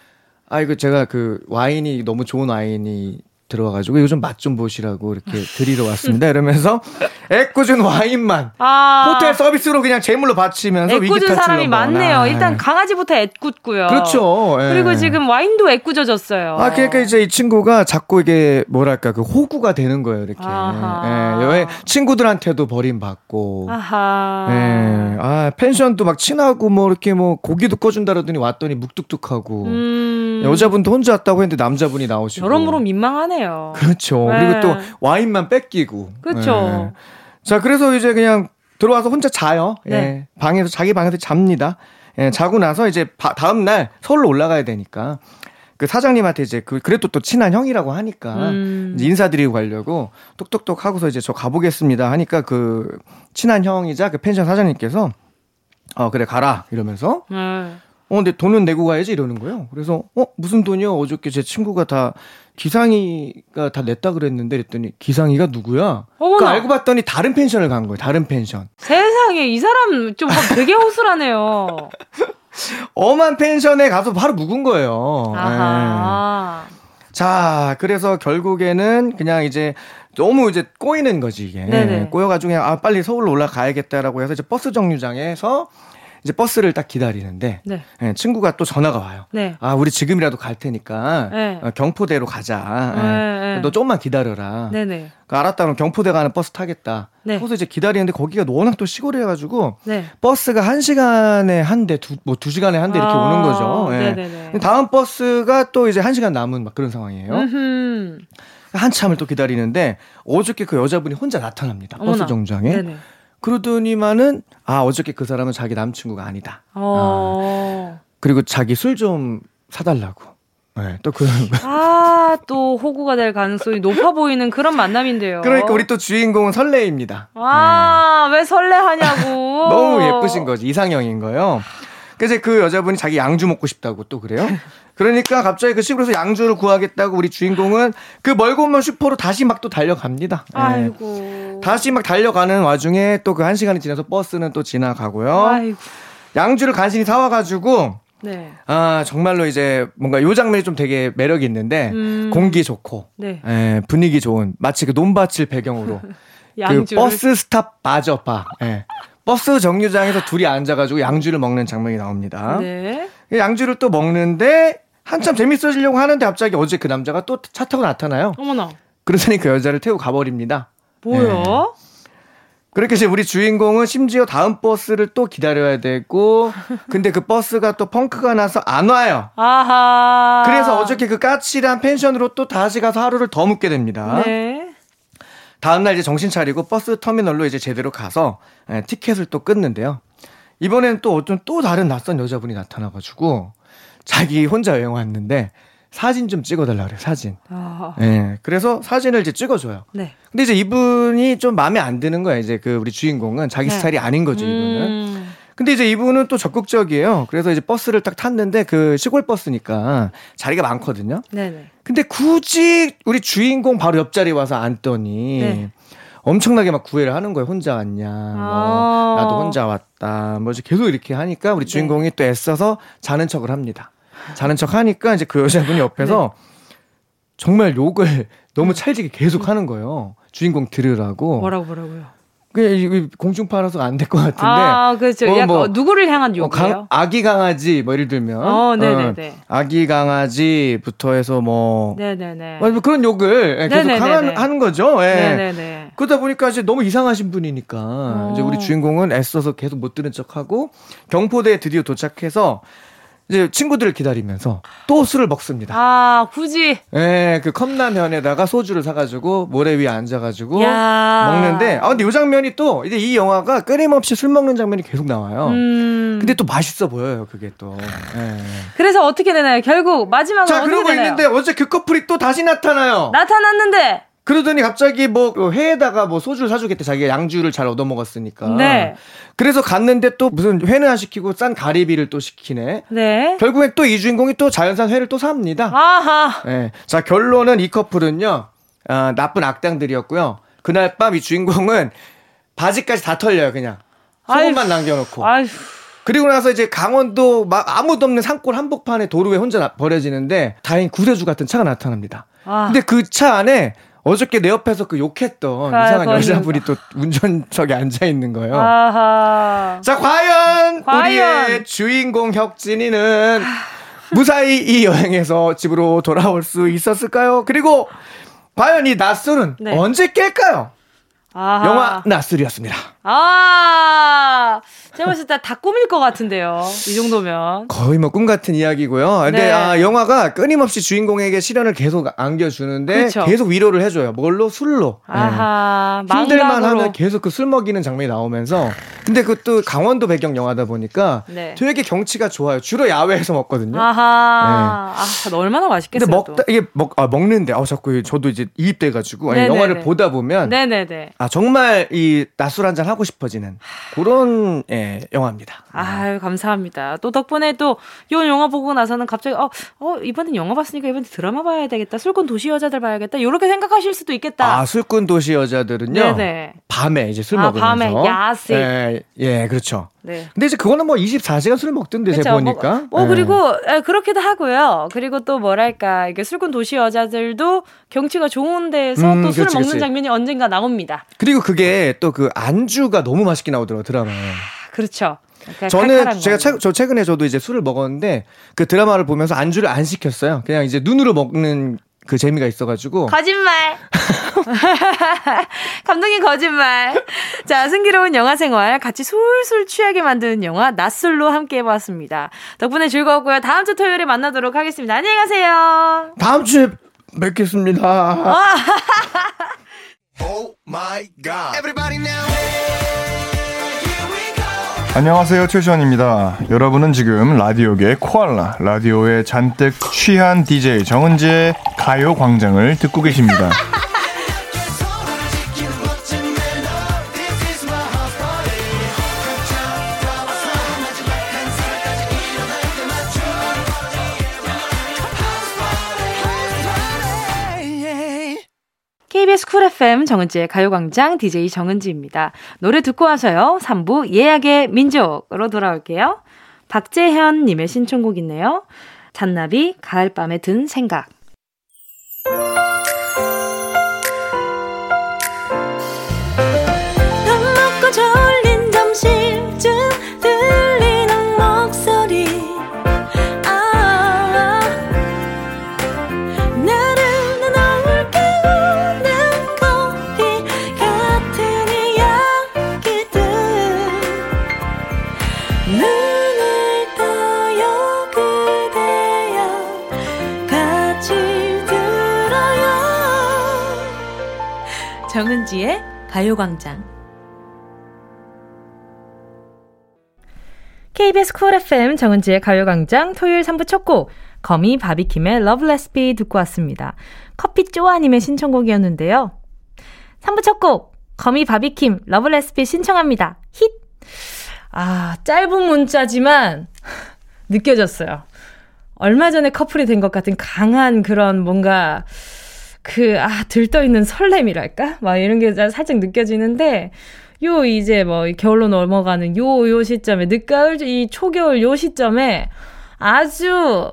아, 이거 제가 그 와인이 너무 좋은 와인이 들어와가지고 요즘 맛 좀 보시라고 이렇게 드리러 왔습니다. 이러면서 (laughs) 애꿎은 와인만 아~ 호텔 서비스로 그냥 제물로 바치면서 애꿎은 사람이 많네요. 일단 네. 강아지부터 애꿎고요. 그렇죠. 예. 그리고 지금 와인도 애꿎어졌어요. 아 그러니까 이제 이 친구가 자꾸 이게 뭐랄까 그 호구가 되는 거예요. 이렇게 예. 여행 친구들한테도 버림받고. 아하. 예. 아 펜션도 막 친하고 뭐 이렇게 뭐 고기도 꺼준다 그러더니 왔더니 묵뚝뚝하고. 음... 여자분도 혼자 왔다고 했는데 남자분이 나오시고. 여러모로 민망하네요. 하네요. 그렇죠. 네. 그리고 또 와인만 뺏기고. 그렇죠. 네. 자, 그래서 이제 그냥 들어와서 혼자 자요. 네. 예. 방에서 자기 방에서 잡니다. 예, 자고 나서 이제 바, 다음 날 서울로 올라가야 되니까 그 사장님한테 이제 그 그래도 또 친한 형이라고 하니까 음. 인사드리고 가려고 똑똑똑 하고서 이제 저 가보겠습니다 하니까 그 친한 형이자 그 펜션 사장님께서 어 그래 가라 이러면서 음. 어 근데 돈은 내고 가야지 이러는 거예요. 그래서 어 무슨 돈이요? 어저께 제 친구가 다 기상이가 다 냈다 그랬는데 그랬더니 기상이가 누구야? 그 알고 봤더니 다른 펜션을 간 거예요. 다른 펜션. 세상에 이 사람 좀 되게 허술하네요. (laughs) 엄한 펜션에 가서 바로 묵은 거예요. 네. 자, 그래서 결국에는 그냥 이제 너무 이제 꼬이는 거지 이게. 네네. 꼬여가지고 그냥 아 빨리 서울로 올라가야겠다라고 해서 이제 버스 정류장에서 이제 버스를 딱 기다리는데 네. 네, 친구가 또 전화가 와요. 네. 아 우리 지금이라도 갈 테니까 네. 어, 경포대로 가자. 네, 네. 너 조금만 기다려라. 네네. 그 알았다 그럼 경포대 가는 버스 타겠다. 네. 그래서 이제 기다리는데 거기가 워낙 또 시골이어가지고 네. 버스가 한 시간에 한 대, 두, 뭐 두 시간에 한 대 이렇게 아~ 오는 거죠. 네. 다음 버스가 또 이제 한 시간 남은 막 그런 상황이에요. 음흠. 한참을 또 기다리는데 어저께 그 여자분이 혼자 나타납니다. 어머나. 버스 정장에. 네네. 그러더니만은 아 어저께 그 사람은 자기 남친구가 아니다. 어. 아, 그리고 자기 술 좀 사달라고. 네, 또 그런 거. 아, 또 호구가 될 가능성이 높아 보이는 그런 만남인데요. 그러니까 우리 또 주인공은 설레입니다. 아, 네. 왜 설레하냐고. (laughs) 너무 예쁘신 거지. 이상형인 거요. 그래서 그 여자분이 자기 양주 먹고 싶다고 또 그래요. 그러니까 갑자기 그 시골에서 양주를 구하겠다고 우리 주인공은 그 멀고 먼 슈퍼로 다시 막 또 달려갑니다. 네. 아이고. 다시 막 달려가는 와중에 또 그 한 시간이 지나서 버스는 또 지나가고요. 아이고. 양주를 간신히 사와가지고 네. 아 정말로 이제 뭔가 요 장면이 좀 되게 매력이 있는데 음. 공기 좋고 네. 예, 분위기 좋은 마치 그 논밭을 배경으로 (laughs) 그 버스 스탑 바저바 예. 버스 정류장에서 둘이 앉아가지고 양주를 먹는 장면이 나옵니다. 네. 양주를 또 먹는데 한참 재밌어지려고 하는데 갑자기 어제 그 남자가 또 차 타고 나타나요. 어머나. 그러더니 그 여자를 태우고 가버립니다. 뭐요? 네. 그렇게 이제 우리 주인공은 심지어 다음 버스를 또 기다려야 되고, 근데 그 버스가 또 펑크가 나서 안 와요. 아하. 그래서 어저께 그 까칠한 펜션으로 또 다시 가서 하루를 더 묵게 됩니다. 네. 다음날 이제 정신 차리고 버스 터미널로 이제 제대로 가서 예, 티켓을 또 끊는데요. 이번엔 또 어떤 또 다른 낯선 여자분이 나타나가지고 자기 혼자 여행 왔는데 사진 좀 찍어달라 그래요, 사진. 아. 예. 그래서 사진을 이제 찍어줘요. 네. 근데 이제 이분이 좀 마음에 안 드는 거예요. 이제 그 우리 주인공은 자기 네. 스타일이 아닌 거죠, 이분은. 음. 근데 이제 이분은 또 적극적이에요. 그래서 이제 버스를 딱 탔는데 그 시골 버스니까 자리가 많거든요. 네네. 근데 굳이 우리 주인공 바로 옆자리에 와서 앉더니 네. 엄청나게 막 구애를 하는 거예요. 혼자 왔냐. 뭐 아~ 나도 혼자 왔다. 뭐 계속 이렇게 하니까 우리 네. 주인공이 네. 또 애써서 자는 척을 합니다. 자는 척 하니까 이제 그 여자분이 옆에서 네. 정말 욕을 너무 찰지게 계속 하는 거예요. 주인공 들으라고. 뭐라고 뭐라고요? 그냥 공중파라서 안 될 것 같은데. 아, 그렇죠. 뭐, 뭐 누구를 향한 욕이에요? 뭐 아기 강아지 뭐 예를 들면. 어, 네네네. 어, 아기 강아지부터 해서 뭐. 네네네. 뭐 그런 욕을 계속 강한, 하는 거죠. 예. 네네네. 그러다 보니까 이제 너무 이상하신 분이니까 어. 이제 우리 주인공은 애써서 계속 못 들은 척하고 경포대에 드디어 도착해서 이제 친구들을 기다리면서 또 술을 먹습니다. 아, 굳이? 예, 그 컵라면에다가 소주를 사가지고 모래 위에 앉아가지고 야. 먹는데, 아, 근데 이 장면이 또, 이제 이 영화가 끊임없이 술 먹는 장면이 계속 나와요. 음. 근데 또 맛있어 보여요, 그게 또. 예. 그래서 어떻게 되나요? 결국 마지막으로 자, 그러고 되나요? 있는데 어제 그 커플이 또 다시 나타나요. 나타났는데! 그러더니 갑자기 뭐그 회에다가 뭐 소주를 사주겠대 자기가 양주를 잘 얻어 먹었으니까. 네. 그래서 갔는데 또 무슨 회는 안 시키고 싼 가리비를 또 시키네. 네. 결국엔 또 이 주인공이 또 자연산 회를 또 삽니다. 아하. 네. 자 결론은 이 커플은요 아, 나쁜 악당들이었고요. 그날 밤 이 주인공은 바지까지 다 털려요 그냥 속옷만 남겨놓고. 아휴. 그리고 나서 이제 강원도 막 아무도 없는 산골 한복판에 도로에 혼자 버려지는데 다행 구세주 같은 차가 나타납니다. 아. 근데 그 차 안에 어저께 내 옆에서 그 욕했던 아, 이상한 여자분이 또 운전석에 앉아 있는 거예요. 아하. 자, 과연, 과연, 우리의 주인공 혁진이는 무사히 이 여행에서 집으로 돌아올 수 있었을까요? 그리고 과연 이 낯설은 네. 언제 깰까요? 아하. 영화 낯설이었습니다. 아, 제가 봤을 때 다 꿈일 것 같은데요. 이 정도면. 거의 뭐 꿈 같은 이야기고요. 근데 네. 아, 영화가 끊임없이 주인공에게 시련을 계속 안겨주는데 그쵸. 계속 위로를 해줘요. 뭘로? 술로. 아하, 네. 힘들만 하면 계속 그 술 먹이는 장면이 나오면서. 근데 그것도 강원도 배경 영화다 보니까 네. 되게 경치가 좋아요. 주로 야외에서 먹거든요. 아하. 네. 아, 얼마나 맛있겠어요. 근데 먹다, 이게 먹, 아, 먹는데, 아, 자꾸 저도 이제 이입돼가지고. 아니, 영화를 보다 보면. 네네네. 아, 정말 이 낮술 한잔 하고 싶어지는 그런 예, 영화입니다. 아유, 감사합니다. 또 덕분에 또이 영화 보고 나서는 갑자기 어, 어 이번엔 영화 봤으니까 이번에 드라마 봐야 되겠다. 술꾼 도시 여자들 봐야겠다. 이렇게 생각하실 수도 있겠다. 아, 술꾼 도시 여자들은요. 네네. 밤에 이제 술 아, 먹으면서 밤에 야식. 예, 예, 그렇죠. 네. 근데 이제 그거는 뭐 24시간 술 먹던데 제 보니까. 뭐, 뭐 네. 그리고 에, 그렇기도 하고요. 그리고 또 뭐랄까 이게 술꾼 도시 여자들도 경치가 좋은 데서 음, 또 술을 그렇지, 먹는 그렇지. 장면이 언젠가 나옵니다. 그리고 그게 또 그 안주가 너무 맛있게 나오더라고요 드라마에. 그렇죠. 저는 제가 최, 저 최근에 저도 이제 술을 먹었는데 그 드라마를 보면서 안주를 안 시켰어요. 그냥 이제 눈으로 먹는 그 재미가 있어가지고. 거짓말. (laughs) 감독님 거짓말. 자, 승기로운 영화 생활 같이 술술 취하게 만드는 영화 낯술로 함께 해보았습니다. 덕분에 즐거웠고요. 다음 주 토요일에 만나도록 하겠습니다. 안녕히 가세요. 다음 주에 뵙겠습니다. (laughs) oh 안녕하세요 최시원입니다. 여러분은 지금 라디오계 코알라 라디오에 잔뜩 취한 DJ 정은지의 가요광장을 듣고 계십니다. KBS 쿨 FM 정은지의 가요광장 DJ 정은지입니다. 노래 듣고 와서요. 3부 예약의 민족으로 돌아올게요. 박재현님의 신청곡이네요. 잔나비 가을밤에 든 생각. 정은지의 가요광장 KBS Cool FM 정은지의 가요광장 토요일 3부 첫 곡 거미 바비킴의 Love Recipe 듣고 왔습니다. 커피 쪼아님의 신청곡이었는데요. 3부 첫 곡 거미 바비킴 Love Recipe 신청합니다. 힛! 아, 짧은 문자지만 (laughs) 느껴졌어요. 얼마 전에 커플이 된 것 같은 강한 그런 뭔가 그, 아, 들떠있는 설렘이랄까? 막 이런 게 살짝 느껴지는데, 요, 이제 뭐, 겨울로 넘어가는 요, 요 시점에, 늦가을, 이 초겨울 요 시점에 아주,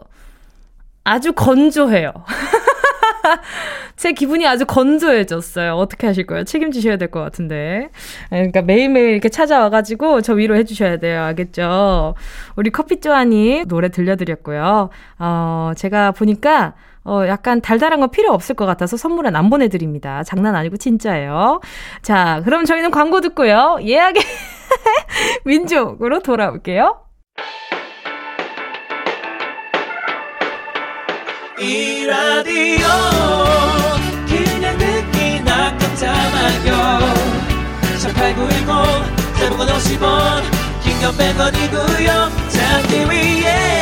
아주 건조해요. (laughs) 제 기분이 아주 건조해졌어요. 어떻게 하실 거예요? 책임지셔야 될 것 같은데. 그러니까 매일매일 이렇게 찾아와가지고 저 위로해 주셔야 돼요. 알겠죠? 우리 커피 쪼아니 노래 들려드렸고요. 어, 제가 보니까 어, 약간 달달한 거 필요 없을 것 같아서 선물은 안 보내드립니다. 장난 아니고 진짜예요. 자, 그럼 저희는 광고 듣고요. 예약의 (laughs) 민족으로 돌아올게요. 이 라디오 그냥 듣기나 깜짝마요 18910 대목원 50원 긴건 100원이고요 잠기 위에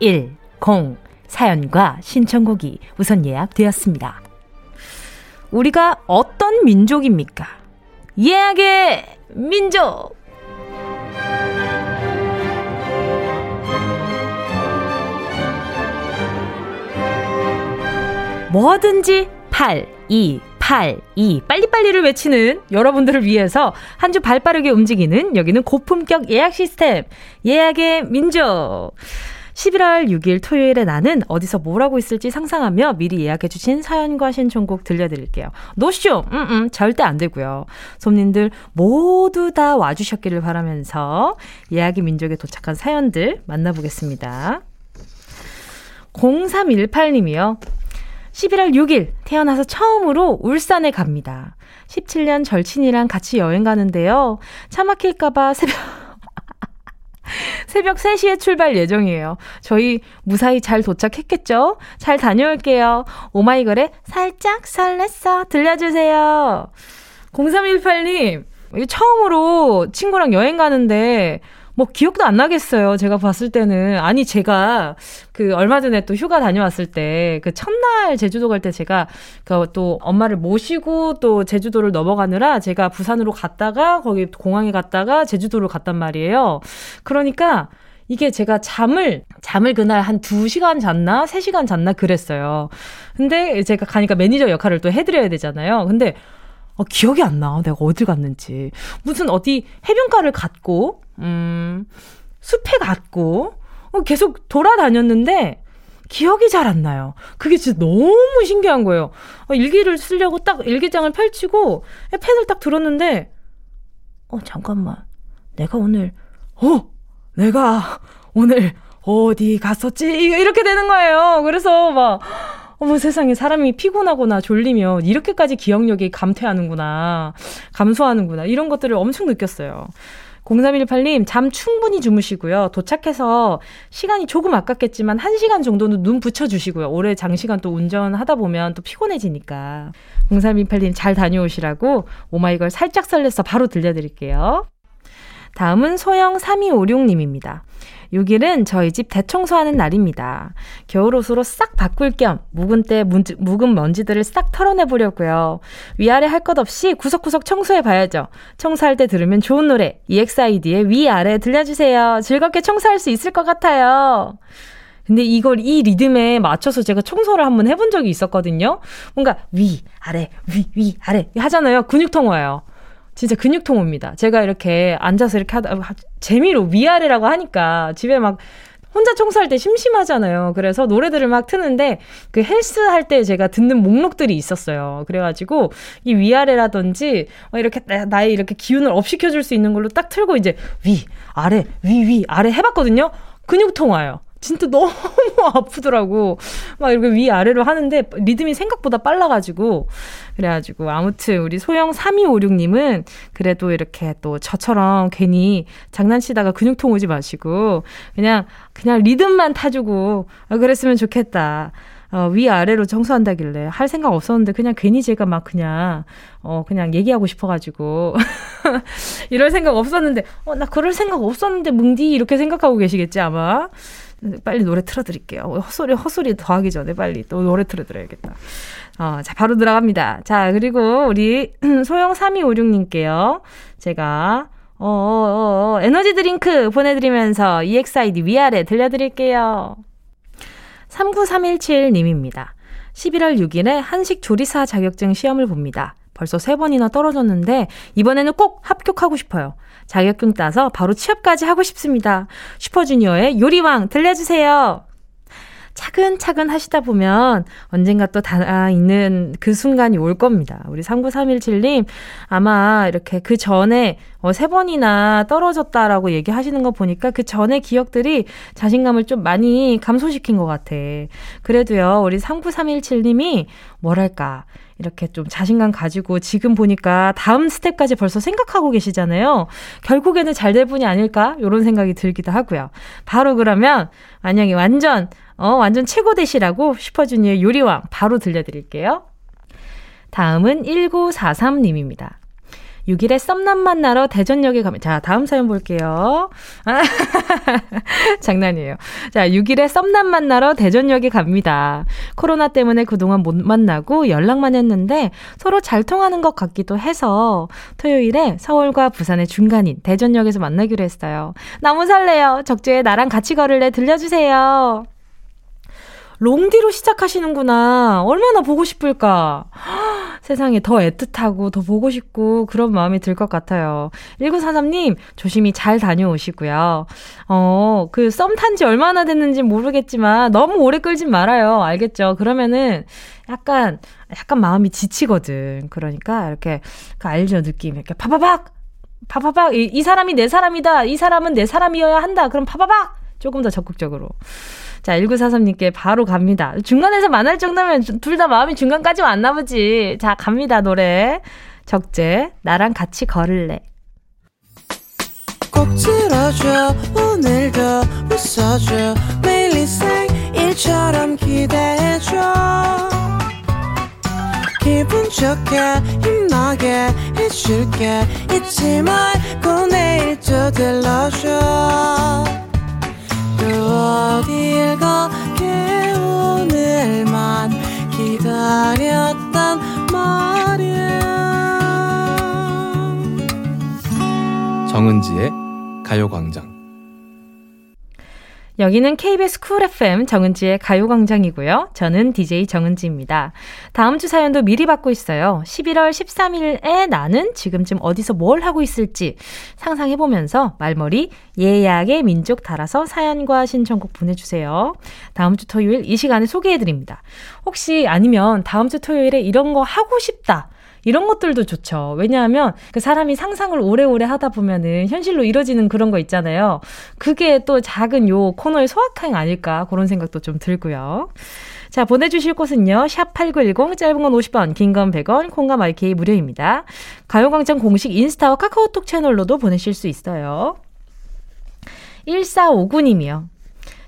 8910 사연과 신청곡이 우선 예약되었습니다. 우리가 어떤 민족입니까? 예약의 민족! 뭐든지 8, 2, 8, 2 빨리빨리를 외치는 여러분들을 위해서 한 주 발 빠르게 움직이는 여기는 고품격 예약 시스템 예약의 민족 11월 6일 토요일에 나는 어디서 뭘 하고 있을지 상상하며 미리 예약해 주신 사연과 신청곡 들려드릴게요. 노쇼! 음, 음, 절대 안 되고요. 손님들 모두 다 와주셨기를 바라면서 예약의 민족에 도착한 사연들 만나보겠습니다. 0318님이요. 11월 6일 태어나서 처음으로 울산에 갑니다. 17년 절친이랑 같이 여행 가는데요. 차 막힐까봐 새벽, (laughs) 새벽 3시에 출발 예정이에요. 저희 무사히 잘 도착했겠죠? 잘 다녀올게요. 오마이걸에 살짝 설렜어. 들려주세요. 0318님, 처음으로 친구랑 여행 가는데 뭐 기억도 안 나겠어요. 제가 봤을 때는 아니 제가 그 얼마 전에 또 휴가 다녀왔을 때 그 첫날 제주도 갈 때 제가 그 또 엄마를 모시고 또 제주도를 넘어가느라 제가 부산으로 갔다가 거기 공항에 갔다가 제주도를 갔단 말이에요. 그러니까 이게 제가 잠을, 잠을 그날 한 2시간 잤나? 3시간 잤나? 그랬어요. 근데 제가 가니까 매니저 역할을 또 해드려야 되잖아요. 근데, 어, 기억이 안 나. 내가 어딜 갔는지. 무슨 어디 해변가를 갔고, 음, 숲에 갔고, 어, 계속 돌아다녔는데, 기억이 잘 안 나요. 그게 진짜 너무 신기한 거예요. 어, 일기를 쓰려고 딱 일기장을 펼치고, 펜을 딱 들었는데, 어, 잠깐만. 내가 오늘, 어, 내가 오늘 어디 갔었지? 이렇게 되는 거예요. 그래서 막, 어머 세상에 사람이 피곤하거나 졸리면 이렇게까지 기억력이 감퇴하는구나. 감소하는구나. 이런 것들을 엄청 느꼈어요. 0318님, 잠 충분히 주무시고요. 도착해서 시간이 조금 아깝겠지만 1시간 정도는 눈 붙여주시고요. 오래 장시간 또 운전하다 보면 또 피곤해지니까. 0318님 잘 다녀오시라고 오마이걸 살짝 설레서 바로 들려드릴게요. 다음은 소영 3256님입니다. 6일은 저희 집 대청소하는 날입니다. 겨울옷으로 싹 바꿀 겸 묵은 때 문지, 묵은 먼지들을 싹 털어내 보려고요. 위아래 할 것 없이 구석구석 청소해 봐야죠. 청소할 때 들으면 좋은 노래 EXID의 위아래 들려주세요. 즐겁게 청소할 수 있을 것 같아요. 근데 이걸 이 리듬에 맞춰서 제가 청소를 한번 해본 적이 있었거든요. 뭔가 위, 아래, 위, 위, 아래 하잖아요. 근육통 와요. 진짜 근육통입니다. 제가 이렇게 앉아서 이렇게 하다 재미로 위아래라고 하니까 집에 막 혼자 청소할 때 심심하잖아요. 그래서 노래들을 막 트는데 그 헬스 할 때 제가 듣는 목록들이 있었어요. 그래가지고 이 위아래라든지 어, 이렇게 나의 이렇게 기운을 up 시켜줄 수 있는 걸로 딱 틀고 이제 위 아래 위 위 아래 해봤거든요. 근육통 와요. 진짜 너무 (laughs) 아프더라고. 막 이렇게 위아래로 하는데 리듬이 생각보다 빨라가지고. 그래가지고 아무튼 우리 소영 3256님은 그래도 이렇게 또 저처럼 괜히 장난치다가 근육통 오지 마시고 그냥, 그냥 리듬만 타주고 아, 그랬으면 좋겠다. 어, 위아래로 청소한다길래 할 생각 없었는데 그냥 괜히 제가 막 그냥 어 그냥 얘기하고 싶어가지고 (laughs) 이럴 생각 없었는데 어 나 그럴 생각 없었는데 뭉디 이렇게 생각하고 계시겠지 아마 빨리 노래 틀어드릴게요 헛소리 헛소리 더 하기 전에 빨리 또 노래 틀어드려야겠다 어, 자 바로 들어갑니다 자 그리고 우리 (clears throat) 소영 3256님께요 제가 어, 어, 어, 어, 에너지 드링크 보내드리면서 EXID 위아래 들려드릴게요. 39317님입니다. 11월 6일에 한식 조리사 자격증 시험을 봅니다. 벌써 세 번이나 떨어졌는데 이번에는 꼭 합격하고 싶어요. 자격증 따서 바로 취업까지 하고 싶습니다. 슈퍼주니어의 요리왕 들려주세요. 차근차근 하시다 보면 언젠가 또 닿아 있는 그 순간이 올 겁니다. 우리 39317님, 아마 이렇게 그 전에 어, 세 번이나 떨어졌다라고 얘기하시는 거 보니까 그 전에 기억들이 자신감을 좀 많이 감소시킨 것 같아. 그래도요, 우리 39317님이 뭐랄까. 이렇게 좀 자신감 가지고 지금 보니까 다음 스텝까지 벌써 생각하고 계시잖아요. 결국에는 잘 될 분이 아닐까? 이런 생각이 들기도 하고요. 바로 그러면 만약에 완전 어, 완전 최고 되시라고 슈퍼주니어 요리왕 바로 들려드릴게요. 다음은 1943님입니다. 6일에 썸남 만나러 대전역에 가면, 자, 다음 사연 볼게요. 아, (laughs) 장난이에요. 자, 6일에 썸남 만나러 대전역에 갑니다. 코로나 때문에 그동안 못 만나고 연락만 했는데 서로 잘 통하는 것 같기도 해서 토요일에 서울과 부산의 중간인 대전역에서 만나기로 했어요. 너무 설레요. 적재에 나랑 같이 걸을래 들려주세요. 롱디로 시작하시는구나. 얼마나 보고 싶을까. 세상에 더 애틋하고 더 보고 싶고 그런 마음이 들 것 같아요. 1943님, 조심히 잘 다녀오시고요. 어, 그 썸 탄 지 얼마나 됐는지 모르겠지만 너무 오래 끌진 말아요. 알겠죠? 그러면은 약간, 약간 마음이 지치거든. 그러니까 이렇게, 그 알죠? 느낌. 이렇게 파바박! 파바박! 이, 이 사람이 내 사람이다. 이 사람은 내 사람이어야 한다. 그럼 파바박! 조금 더 적극적으로. 자, 1943님께 바로 갑니다. 중간에서 만날 정도면 둘 다 마음이 중간까지 왔나 보지. 자, 갑니다, 노래. 적재, 나랑 같이 걸을래. 꼭 들어줘, 오늘도 웃어줘, 매일 일처럼 기대해줘. 기분 좋게, 힘나게 해줄게, 잊지 말고 내일 또 들러줘. 정은지의 가요광장 여기는 KBS 쿨 FM 정은지의 가요광장이고요. 저는 DJ 정은지입니다. 다음 주 사연도 미리 받고 있어요. 11월 13일에 나는 지금쯤 어디서 뭘 하고 있을지 상상해보면서 말머리 예약의 민족 달아서 사연과 신청곡 보내주세요. 다음 주 토요일 이 시간에 소개해드립니다. 혹시 아니면 다음 주 토요일에 이런 거 하고 싶다. 이런 것들도 좋죠. 왜냐하면 그 사람이 상상을 오래오래 하다 보면은 현실로 이뤄지는 그런 거 있잖아요. 그게 또 작은 요 코너의 소확행 아닐까 그런 생각도 좀 들고요. 자, 보내주실 곳은요. 샵 8910, 짧은 건 50원, 긴 건 100원, 콩과 마이케이 무료입니다. 가요광장 공식 인스타와 카카오톡 채널로도 보내실 수 있어요. 1459님이요.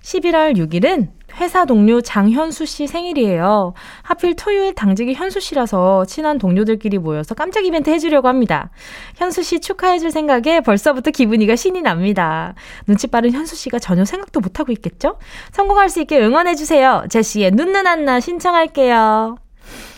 11월 6일은 회사 동료 장현수 씨 생일이에요. 하필 토요일 당직이 현수 씨라서 친한 동료들끼리 모여서 깜짝 이벤트 해주려고 합니다. 현수 씨 축하해줄 생각에 벌써부터 기분이가 신이 납니다. 눈치 빠른 현수 씨가 전혀 생각도 못하고 있겠죠? 성공할 수 있게 응원해주세요. 제시의 눈눈 안나 신청할게요.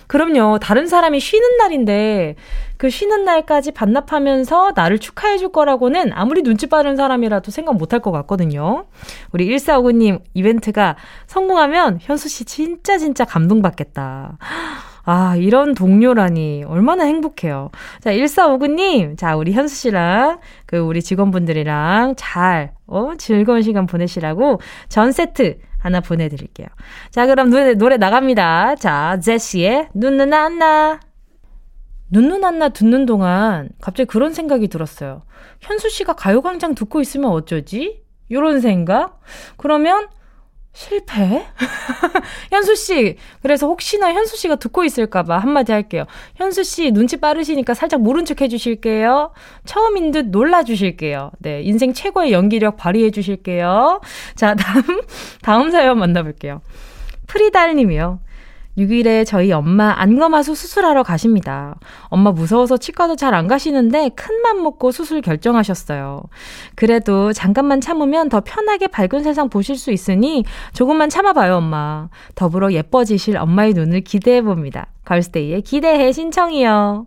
그럼요. 다른 사람이 쉬는 날인데 그 쉬는 날까지 반납하면서 나를 축하해 줄 거라고는 아무리 눈치 빠른 사람이라도 생각 못 할 것 같거든요. 우리 1459님 이벤트가 성공하면 현수 씨 진짜 진짜 감동받겠다. 아, 이런 동료라니 얼마나 행복해요. 자, 1459님. 자, 우리 현수 씨랑 그 우리 직원분들이랑 잘 어, 즐거운 시간 보내시라고 전 세트 하나 보내드릴게요. 자, 그럼 노래, 노래 나갑니다. 자, 제시의 눈 눈 안 나. 눈눈 안나 듣는 동안 갑자기 그런 생각이 들었어요. 현수 씨가 가요광장 듣고 있으면 어쩌지? 요런 생각? 그러면 실패? (laughs) 현수 씨, 그래서 혹시나 현수 씨가 듣고 있을까봐 한마디 할게요. 현수 씨 눈치 빠르시니까 살짝 모른 척 해주실게요. 처음인 듯 놀라주실게요. 네, 인생 최고의 연기력 발휘해주실게요. 자, 다음, 다음 사연 만나볼게요. 프리달님이요. 6일에 저희 엄마 안검하수 수술하러 가십니다. 엄마 무서워서 치과도 잘 안 가시는데 큰맘 먹고 수술 결정하셨어요. 그래도 잠깐만 참으면 더 편하게 밝은 세상 보실 수 있으니 조금만 참아봐요, 엄마. 더불어 예뻐지실 엄마의 눈을 기대해 봅니다. 걸스데이의 기대해 신청이요.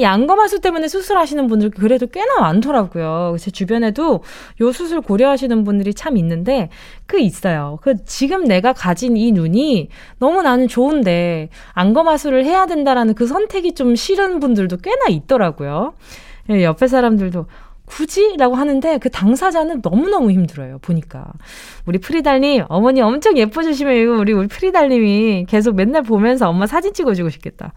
이 안검하수 때문에 수술하시는 분들 그래도 꽤나 많더라고요. 제 주변에도 요 수술 고려하시는 분들이 참 있는데 그 있어요. 그 지금 내가 가진 이 눈이 너무 나는 좋은데 안검하수를 해야 된다라는 그 선택이 좀 싫은 분들도 꽤나 있더라고요. 예, 옆에 사람들도 굳이? 라고 하는데 그 당사자는 너무너무 힘들어요. 보니까. 우리 프리달님, 어머니 엄청 예뻐주시면 이거 우리 우리 프리달님이 계속 맨날 보면서 엄마 사진 찍어주고 싶겠다.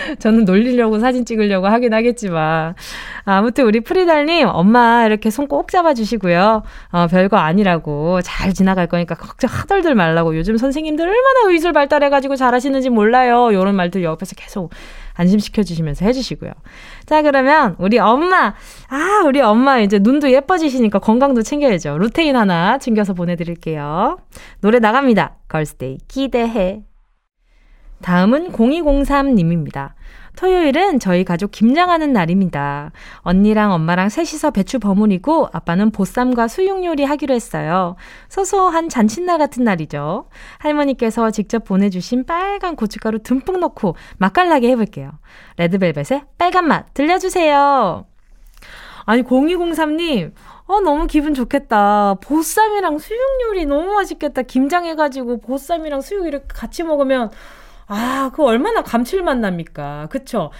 (laughs) 저는 놀리려고 사진 찍으려고 하긴 하겠지만. 아무튼 우리 프리달님, 엄마 이렇게 손 꼭 잡아주시고요. 어, 별거 아니라고 잘 지나갈 거니까 걱정 하덜들 말라고. 요즘 선생님들 얼마나 의술 발달해가지고 잘하시는지 몰라요. 요런 말들 옆에서 계속 안심시켜주시면서 해주시고요. 자, 그러면 우리 엄마. 아, 우리 엄마 이제 눈도 예뻐지시니까 건강도 챙겨야죠. 루테인 하나 챙겨서 보내드릴게요. 노래 나갑니다. 걸스데이 기대해. 다음은 0203님입니다. 토요일은 저희 가족 김장하는 날입니다. 언니랑 엄마랑 셋이서 배추 버무리고 아빠는 보쌈과 수육 요리 하기로 했어요. 소소한 잔칫날 같은 날이죠. 할머니께서 직접 보내주신 빨간 고춧가루 듬뿍 넣고 맛깔나게 해볼게요. 레드벨벳의 빨간 맛 들려주세요. 아니 0203님 어, 너무 기분 좋겠다. 보쌈이랑 수육 요리 너무 맛있겠다. 김장해가지고 보쌈이랑 수육 이렇게 같이 먹으면 아, 그 얼마나 감칠맛 납니까? 그쵸?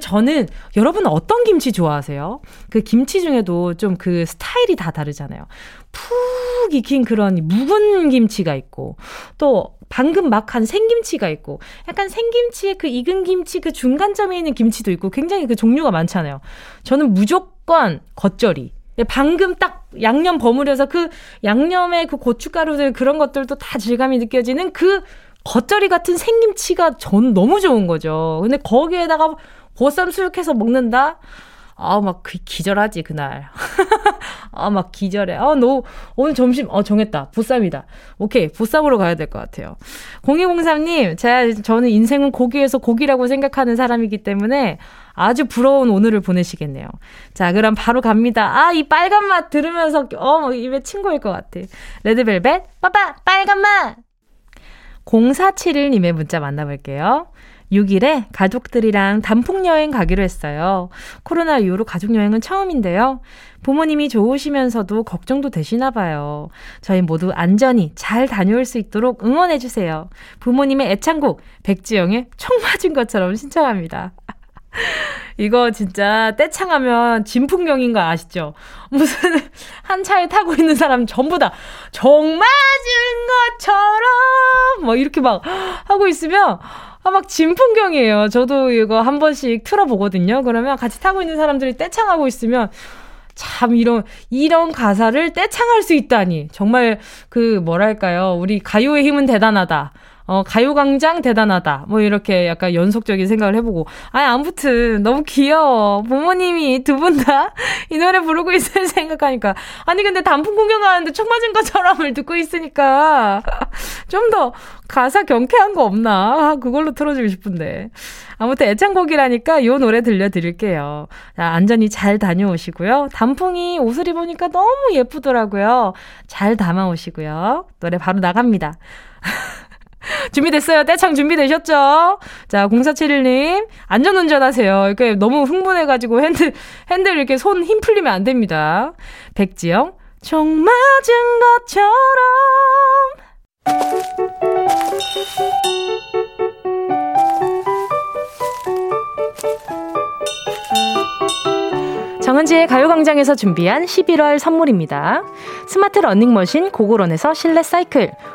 저는, 여러분 어떤 김치 좋아하세요? 그 김치 중에도 좀 그 스타일이 다 다르잖아요. 푹 익힌 그런 묵은 김치가 있고, 또 방금 막 한 생김치가 있고, 약간 생김치에 그 익은 김치 그 중간점에 있는 김치도 있고, 굉장히 그 종류가 많잖아요. 저는 무조건 겉절이. 방금 딱 양념 버무려서 그 양념의 그 고춧가루들 그런 것들도 다 질감이 느껴지는 그 겉절이 같은 생김치가 전 너무 좋은 거죠. 근데 거기에다가 보쌈 수육해서 먹는다? 아, 막 그 기절하지, 그날. (laughs) 아, 막 기절해. 아, 너 오늘 점심, 어, 정했다. 보쌈이다. 오케이, 보쌈으로 가야 될 것 같아요. 0203님, 제가, 저는 인생은 고기에서 고기라고 생각하는 사람이기 때문에 아주 부러운 오늘을 보내시겠네요. 자, 그럼 바로 갑니다. 아, 이 빨간 맛 들으면서, 어, 입에 친 거일 것 같아. 레드벨벳, 빠빠, 빨간 맛! 0471님의 문자 만나볼게요. 6일에 가족들이랑 단풍여행 가기로 했어요. 코로나 이후로 가족여행은 처음인데요. 부모님이 좋으시면서도 걱정도 되시나 봐요. 저희 모두 안전히 잘 다녀올 수 있도록 응원해주세요. 부모님의 애창곡, 백지영의 총 맞은 것처럼 신청합니다. 이거 진짜 떼창하면 진풍경인 거 아시죠? 무슨 (laughs) 한 차에 타고 있는 사람 전부 다정 맞은 것처럼 뭐 이렇게 막 하고 있으면 아, 막 진풍경이에요. 저도 이거 한 번씩 틀어보거든요. 그러면 같이 타고 있는 사람들이 떼창하고 있으면 참 이런 이런 가사를 떼창할 수 있다니 정말 그 뭐랄까요 우리 가요의 힘은 대단하다 어, 가요광장 대단하다. 뭐 이렇게 약간 연속적인 생각을 해보고. 아니, 아무튼 너무 귀여워. 부모님이 두 분 다 (laughs) 이 노래 부르고 있을 생각하니까. 아니, 근데 단풍 공연 가는데 총 맞은 것처럼을 듣고 있으니까. (laughs) 좀 더 가사 경쾌한 거 없나? 아, 그걸로 틀어주고 싶은데. 아무튼 애창곡이라니까 요 노래 들려드릴게요. 자, 안전히 잘 다녀오시고요. 단풍이 옷을 입으니까 너무 예쁘더라고요. 잘 담아오시고요. 노래 바로 나갑니다. (laughs) (laughs) 준비됐어요? 떼창 준비되셨죠? 자, 0471님, 안전운전 하세요. 이렇게 너무 흥분해가지고 핸들, 핸들 이렇게 손 힘 풀리면 안 됩니다. 백지영, 총 맞은 것처럼. 정은지의 가요광장에서 준비한 11월 선물입니다. 스마트 러닝머신 고고런에서 실내 사이클,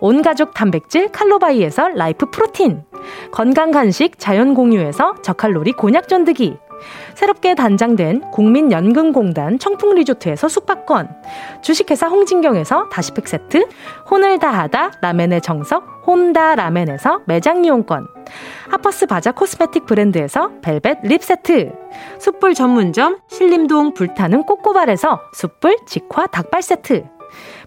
온가족 단백질 칼로바이에서 라이프 프로틴. 건강 간식 자연 공유에서 저칼로리 곤약 쫀득이. 새롭게 단장된 국민연금공단 청풍리조트에서 숙박권, 주식회사 홍진경에서 다시팩 세트, 혼을 다하다 라멘의 정석 혼다 라멘에서 매장 이용권, 하퍼스 바자 cosmetic 브랜드에서 벨벳 lip 세트, 숯불 전문점 신림동 불타는 꼬꼬발에서 숯불 직화 닭발 세트,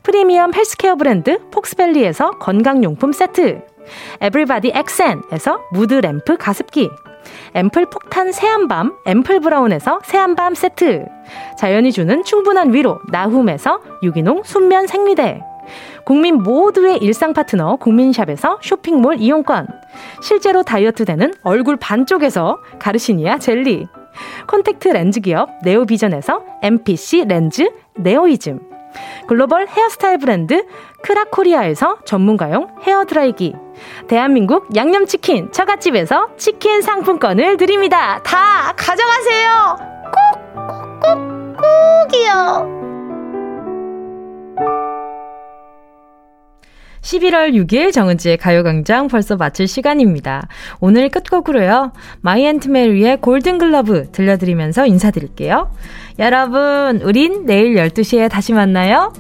프리미엄 헬스케어 브랜드 폭스밸리에서 건강용품 세트, 에브리바디 엑센에서 무드 램프 가습기, 앰플 폭탄 새한밤 앰플 브라운에서 새한밤 세트 자연이 주는 충분한 위로 나훔에서 유기농 순면 생리대 국민 모두의 일상 파트너 국민샵에서 쇼핑몰 이용권 실제로 다이어트 되는 얼굴 반쪽에서 가르시니아 젤리 콘택트 렌즈 기업 네오비전에서 MPC 렌즈 네오이즘 글로벌 헤어스타일 브랜드 크라코리아에서 전문가용 헤어드라이기 대한민국 양념치킨 처갓집에서 치킨 상품권을 드립니다. 다 가져가세요. 꼭, 꼭, 꼭, 꼭이요. 11월 6일 정은지의 가요광장 벌써 마칠 시간입니다. 오늘 끝곡으로요. 마이 앤트 메리의 골든글러브 들려드리면서 인사드릴게요. 여러분, 우린 내일 12시에 다시 만나요.